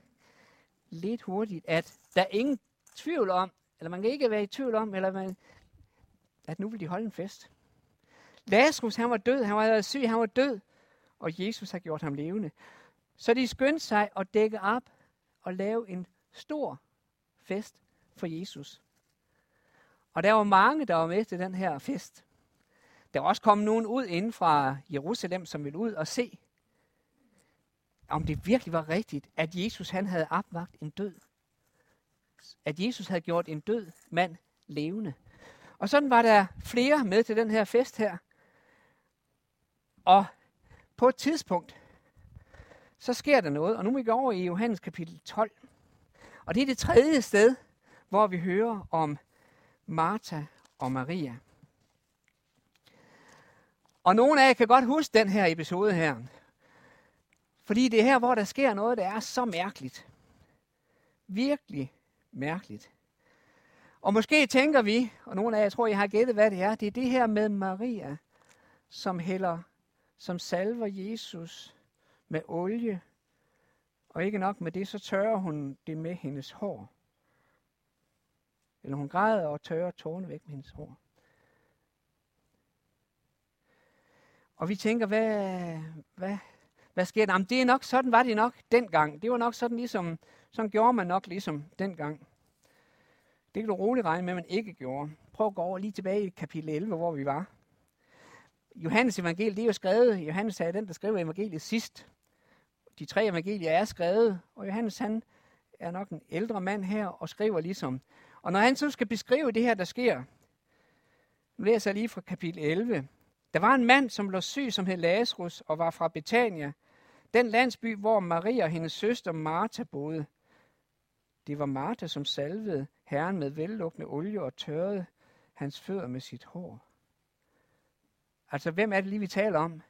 lidt hurtigt, at der er ingen tvivl om, eller man kan ikke være i tvivl om, eller man, at nu vil de holde en fest. Lazarus, han var død, han var syg, han var død, og Jesus har gjort ham levende. Så de skyndte sig at dække op og lave en stor fest for Jesus. Og der var mange, der var med til den her fest. Der var også kommet nogen ud inden fra Jerusalem, som ville ud og se, om det virkelig var rigtigt, at Jesus han havde opvagt en død. At Jesus havde gjort en død mand levende. Og sådan var der flere med til den her fest her. Og på et tidspunkt, så sker der noget, og nu må vi gå over i Johannes kapitel 12. Og det er det tredje sted, hvor vi hører om Martha og Maria. Og nogle af jer kan godt huske den her episode her. Fordi det er her, hvor der sker noget, der er så mærkeligt. Virkelig mærkeligt. Og måske tænker vi, og nogle af jer tror, jeg har gættet, hvad det er, det er det her med Maria, som hælder, som salver Jesus med olie. Og ikke nok med det, så tørrer hun det med hendes hår. Eller hun græder og tørrer tårne væk med hendes hår. Og vi tænker, hvad, hvad, hvad sker der? Jamen, det er nok, sådan var det nok dengang. Det var nok sådan ligesom, sådan gjorde man nok ligesom dengang. Det kan du roligt regne med, at man ikke gjorde. Prøv at gå over lige tilbage i kapitel 11, hvor vi var. Johannes evangeliet, det er jo skrevet, Johannes er den, der skriver evangeliet sidst. De tre evangelier er skrevet, og Johannes han er nok en ældre mand her, og skriver ligesom. Og når han så skal beskrive det her, der sker, nu læser jeg lige fra kapitel 11. Der var en mand, som lå syg, som hed Lazarus, og var fra Betania, den landsby, hvor Maria og hendes søster Martha boede. Det var Martha, som salvede Herren med vellukkende olie og tørrede hans fødder med sit hår. Altså, hvem er det lige, vi taler om?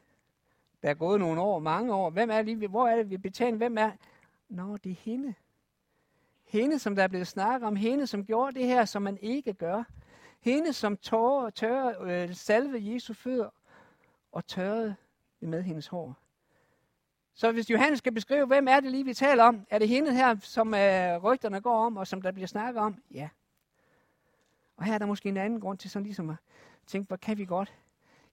Der er gået nogle år, mange år. Hvem er det lige, hvor er det, vi betaler? Hvem er? Nå, det er hende. Hende, som der er blevet snakket om. Hende, som gjorde det her, som man ikke gør. Hende, som tørrede, tør øh, salve Jesu fødder og tørrede med hendes hår. Så hvis Johannes skal beskrive, hvem er det lige, vi taler om? Er det hende her, som øh, rygterne går om, og som der bliver snakket om? Ja. Og her er der måske en anden grund til sådan ligesom at tænke, hvor kan vi godt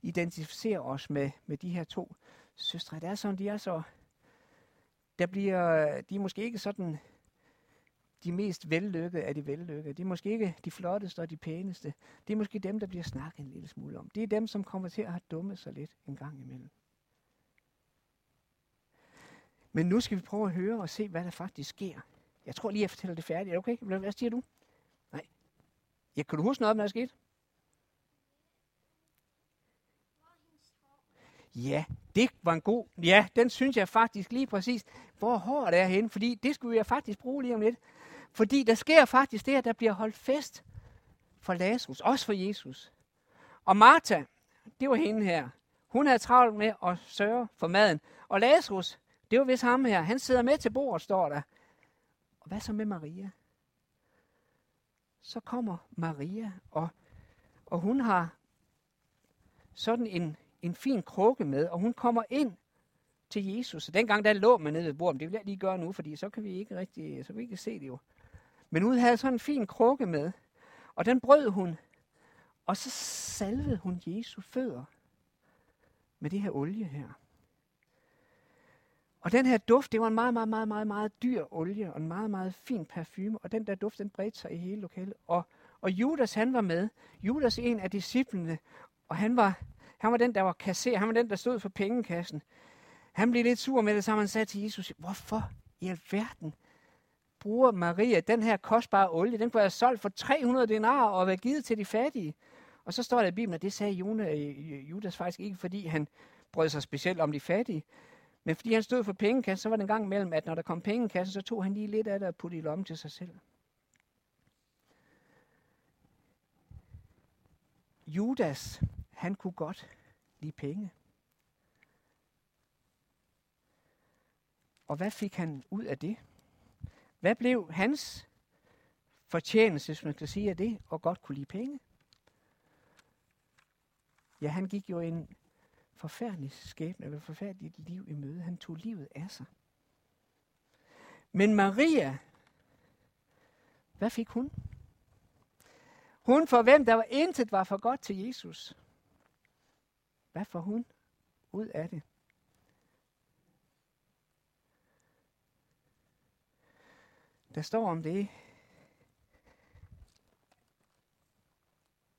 identificere os med, med de her to søstre. Det er sådan, de er så... Der bliver, de er måske ikke sådan de mest vellykkede af de vellykkede. De er måske ikke de flotteste og de pæneste. Det er måske dem, der bliver snakket en lille smule om. Det er dem, som kommer til at have dummet sig lidt en gang imellem. Men nu skal vi prøve at høre og se, hvad der faktisk sker. Jeg tror lige, jeg fortæller det færdigt. Er det okay? Hvad siger du? Nej. Ja, kan du huske noget om, hvad der skete? Ja, det var en god... Ja, den synes jeg faktisk lige præcis, hvor hårdt er henne, fordi det skulle jeg faktisk bruge lige om lidt. Fordi der sker faktisk det, at der bliver holdt fest for Lazarus, også for Jesus. Og Martha, det var hende her. Hun havde travlt med at sørge for maden. Og Lazarus, det var vist ham her. Han sidder med til bordet, står der. Og hvad så med Maria? Så kommer Maria, og, og hun har sådan en, en fin krukke med, og hun kommer ind til Jesus. Og dengang der lå man nede ved bordet, det vil jeg lige gøre nu, fordi så kan vi ikke rigtig, så vi ikke se det jo. Men hun havde sådan en fin krukke med, og den brød hun, og så salvede hun Jesu fødder med det her olie her. Og den her duft, det var en meget, meget, meget, meget, meget dyr olie, og en meget, meget fin parfume, og den der duft, den bredte sig i hele lokalet. Og, og Judas, han var med. Judas en af disciplene, og han var, han var den, der var kasser, han var den, der stod for pengekassen. Han blev lidt sur med det, så han sagde til Jesus, hvorfor i alverden bruger Maria den her kostbare olie? Den kunne have solgt for 300 denar og være givet til de fattige. Og så står der i Bibelen, at det sagde øh, Judas faktisk ikke, fordi han brød sig specielt om de fattige, men fordi han stod for pengekassen, så var det en gang mellem, at når der kom pengekassen, så tog han lige lidt af det og puttede i lommen til sig selv. Judas, han kunne godt lide penge. Og hvad fik han ud af det? Hvad blev hans fortjeneste, hvis man kan sige af det, og godt kunne lide penge? Ja, han gik jo en forfærdelig skæbne, eller forfærdeligt liv i møde. Han tog livet af sig. Men Maria, hvad fik hun? Hun for hvem der var intet var for godt til Jesus. Hvad får hun ud af det? Der står om det,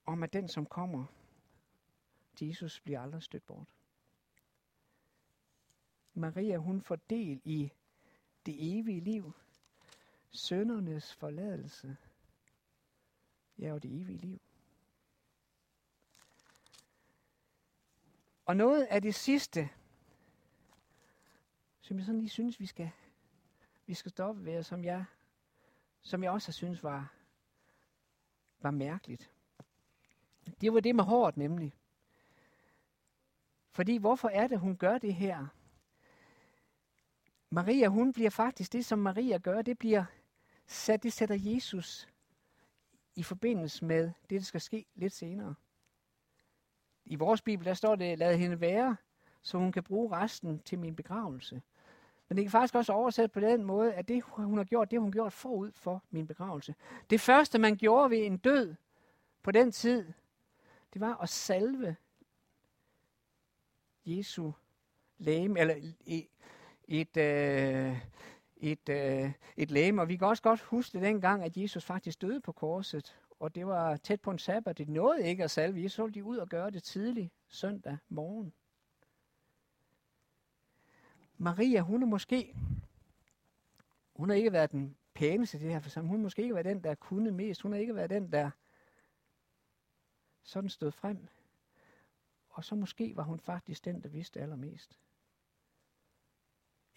om at den, som kommer Jesus bliver aldrig stødt bort. Maria, hun får del i det evige liv, søndernes forladelse, ja, og det evige liv. Og noget af det sidste, som jeg sådan lige synes, vi skal, vi skal stoppe ved, og som jeg, som jeg også har synes var, var mærkeligt. Det var det med håret nemlig. Fordi hvorfor er det, hun gør det her? Maria, hun bliver faktisk det, som Maria gør, det bliver sat, det sætter Jesus i forbindelse med det, der skal ske lidt senere. I vores bibel, der står det, lad hende være, så hun kan bruge resten til min begravelse. Men det kan faktisk også oversættes på den måde, at det, hun har gjort, det har hun gjort forud for min begravelse. Det første, man gjorde ved en død på den tid, det var at salve Jesu læge, eller et, et, øh, et, øh, et læge. Og vi kan også godt huske det dengang, at Jesus faktisk døde på korset, og det var tæt på en sabbat. Det nåede ikke at salve Jesus, så de ud og gøre det tidligt søndag morgen. Maria, hun er måske, hun har ikke været den pæneste i det her forsamling. Hun har måske ikke været den, der kunne mest. Hun har ikke været den, der sådan stod frem. Og så måske var hun faktisk den, der vidste allermest.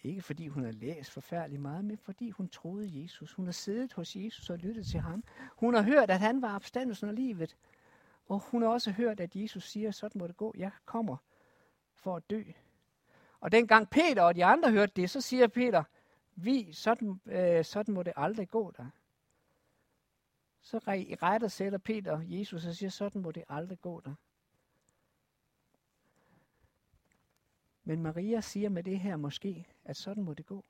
Ikke fordi hun havde læst forfærdeligt meget, men fordi hun troede Jesus. Hun har siddet hos Jesus og lyttet til ham. Hun har hørt, at han var opstandelsen af livet. Og hun har også hørt, at Jesus siger, sådan må det gå. Jeg kommer for at dø. Og dengang Peter og de andre hørte det, så siger Peter, vi, sådan, øh, sådan må det aldrig gå der. Så retter sætter Peter Jesus og siger, sådan må det aldrig gå der. Men Maria siger med det her måske, at sådan må det gå.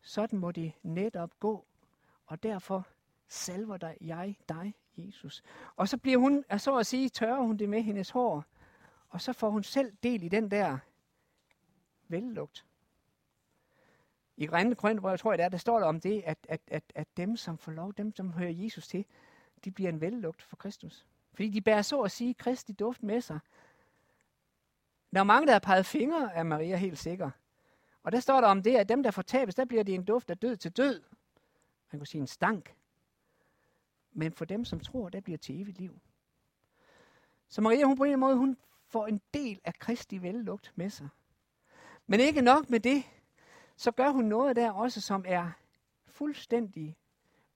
Sådan må det netop gå, og derfor salver dig, jeg dig, Jesus. Og så bliver hun, så at sige, tørrer hun det med hendes hår, og så får hun selv del i den der vellugt. I Grænne hvor jeg tror jeg, er, der står der om det, at, at, at, at dem, som får lov, dem, som hører Jesus til, de bliver en vellugt for Kristus. Fordi de bærer så at sige Kristi duft med sig, der er mange, der har peget fingre af Maria helt sikker. Og der står der om det, at dem, der fortabes, der bliver det en duft af død til død. Man kunne sige en stank. men for dem, som tror, der bliver til evigt liv. Så Maria, hun på en måde, hun får en del af Kristi vellugt med sig. Men ikke nok med det, så gør hun noget der også, som er fuldstændig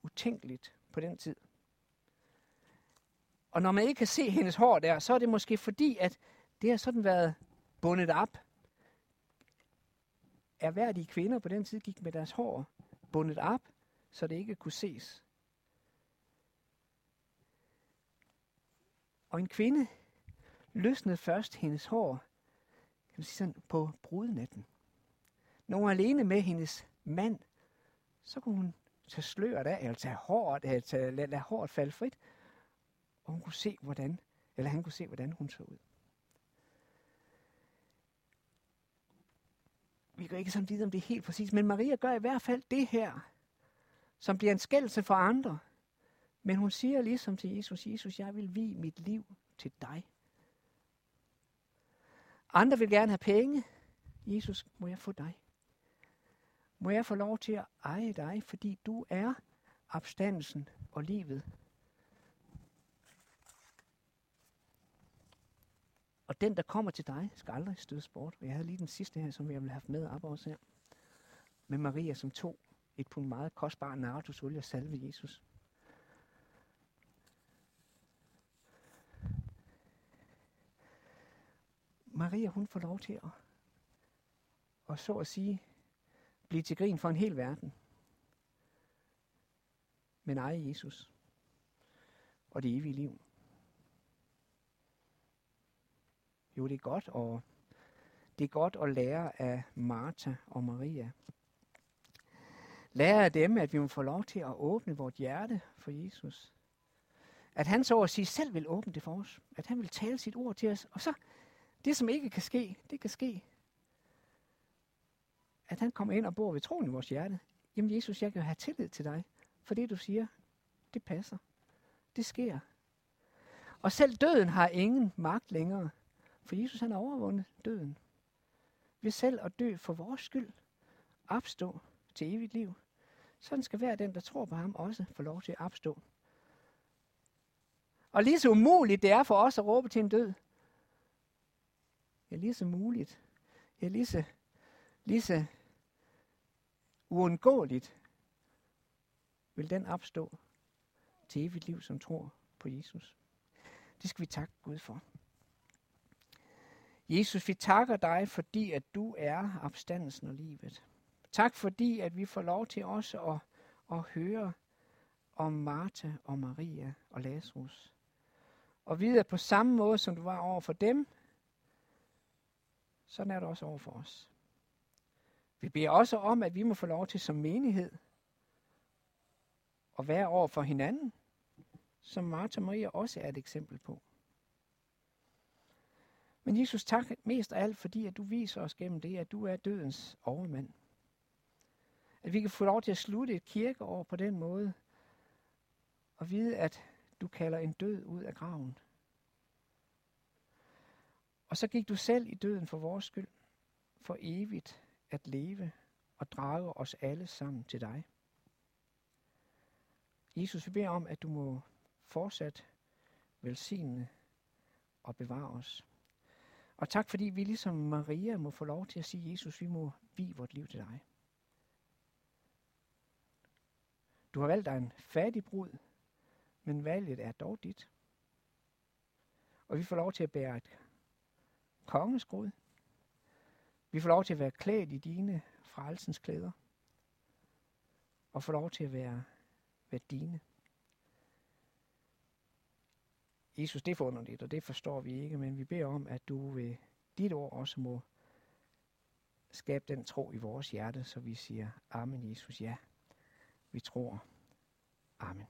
utænkeligt på den tid. Og når man ikke kan se hendes hår der, så er det måske fordi, at det har sådan været bundet op. Erhverdige kvinder på den tid gik med deres hår bundet op, så det ikke kunne ses. Og en kvinde løsnede først hendes hår kan man sige sådan, på brudnatten. Når hun var alene med hendes mand, så kunne hun tage sløret af, eller tage håret, eller tage, lade, lade håret falde frit, og hun kunne se, hvordan, eller han kunne se, hvordan hun så ud. Vi kan ikke sådan vide, om det er helt præcis, men Maria gør i hvert fald det her, som bliver en skældelse for andre. Men hun siger ligesom til Jesus, Jesus, jeg vil vi mit liv til dig. Andre vil gerne have penge. Jesus, må jeg få dig? Må jeg få lov til at eje dig, fordi du er opstandelsen og livet. Og den, der kommer til dig, skal aldrig stødes bort. Jeg havde lige den sidste her, som jeg vil have med op også her. Med Maria, som tog et pund meget kostbar nardusolie og salve Jesus. Maria, hun får lov til at, og så at sige, blive til grin for en hel verden. Men eje Jesus og det evige liv. Jo, det er godt, og det er godt at lære af Martha og Maria. Lære af dem, at vi må få lov til at åbne vores hjerte for Jesus. At han så at sige selv vil åbne det for os. At han vil tale sit ord til os. Og så det, som ikke kan ske, det kan ske. At han kommer ind og bor ved troen i vores hjerte. Jamen Jesus, jeg kan have tillid til dig. For det du siger, det passer. Det sker. Og selv døden har ingen magt længere. For Jesus han har overvundet døden. Ved selv at dø for vores skyld. Opstå til evigt liv. Sådan skal hver den, der tror på ham, også få lov til at opstå. Og lige så umuligt det er for os at råbe til en død, ja, lige så muligt, ja, lige så, lige så uundgåeligt vil den opstå til evigt liv, som tror på Jesus. Det skal vi takke Gud for. Jesus, vi takker dig, fordi at du er opstandelsen og livet. Tak fordi, at vi får lov til også at, at høre om Martha og Maria og Lazarus. Og vide, at på samme måde, som du var over for dem, sådan er det også over for os. Vi beder også om, at vi må få lov til som menighed at være over for hinanden, som Martha og Maria også er et eksempel på. Men Jesus, tak mest af alt, fordi at du viser os gennem det, at du er dødens overmand. At vi kan få lov til at slutte et kirkeår på den måde, og vide, at du kalder en død ud af graven. Og så gik du selv i døden for vores skyld, for evigt at leve og drage os alle sammen til dig. Jesus, vi beder om, at du må fortsat velsigne og bevare os. Og tak fordi vi ligesom Maria må få lov til at sige, Jesus, vi må vi vort liv til dig. Du har valgt dig en fattig brud, men valget er dog dit. Og vi får lov til at bære et kongeskrud. Vi får lov til at være klædt i dine frelsens klæder. Og få lov til at være, være dine. Jesus, det er forunderligt, og det forstår vi ikke, men vi beder om, at du ved dit ord også må skabe den tro i vores hjerte, så vi siger, Amen Jesus, ja, vi tror. Amen.